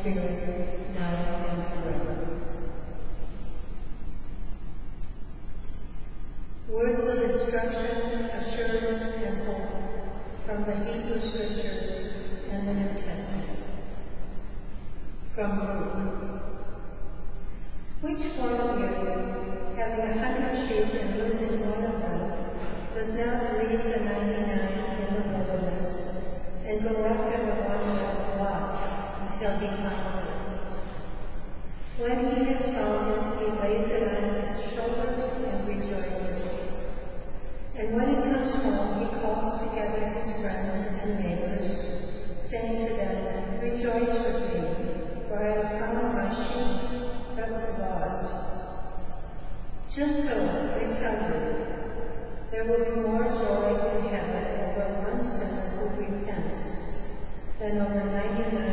Spirit, now and forever. Words of instruction, assurance, and hope from the Hebrew Scriptures and the New Testament. Then over 99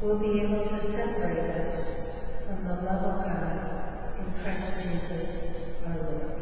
will be able to separate us from the love of God in Christ Jesus our Lord.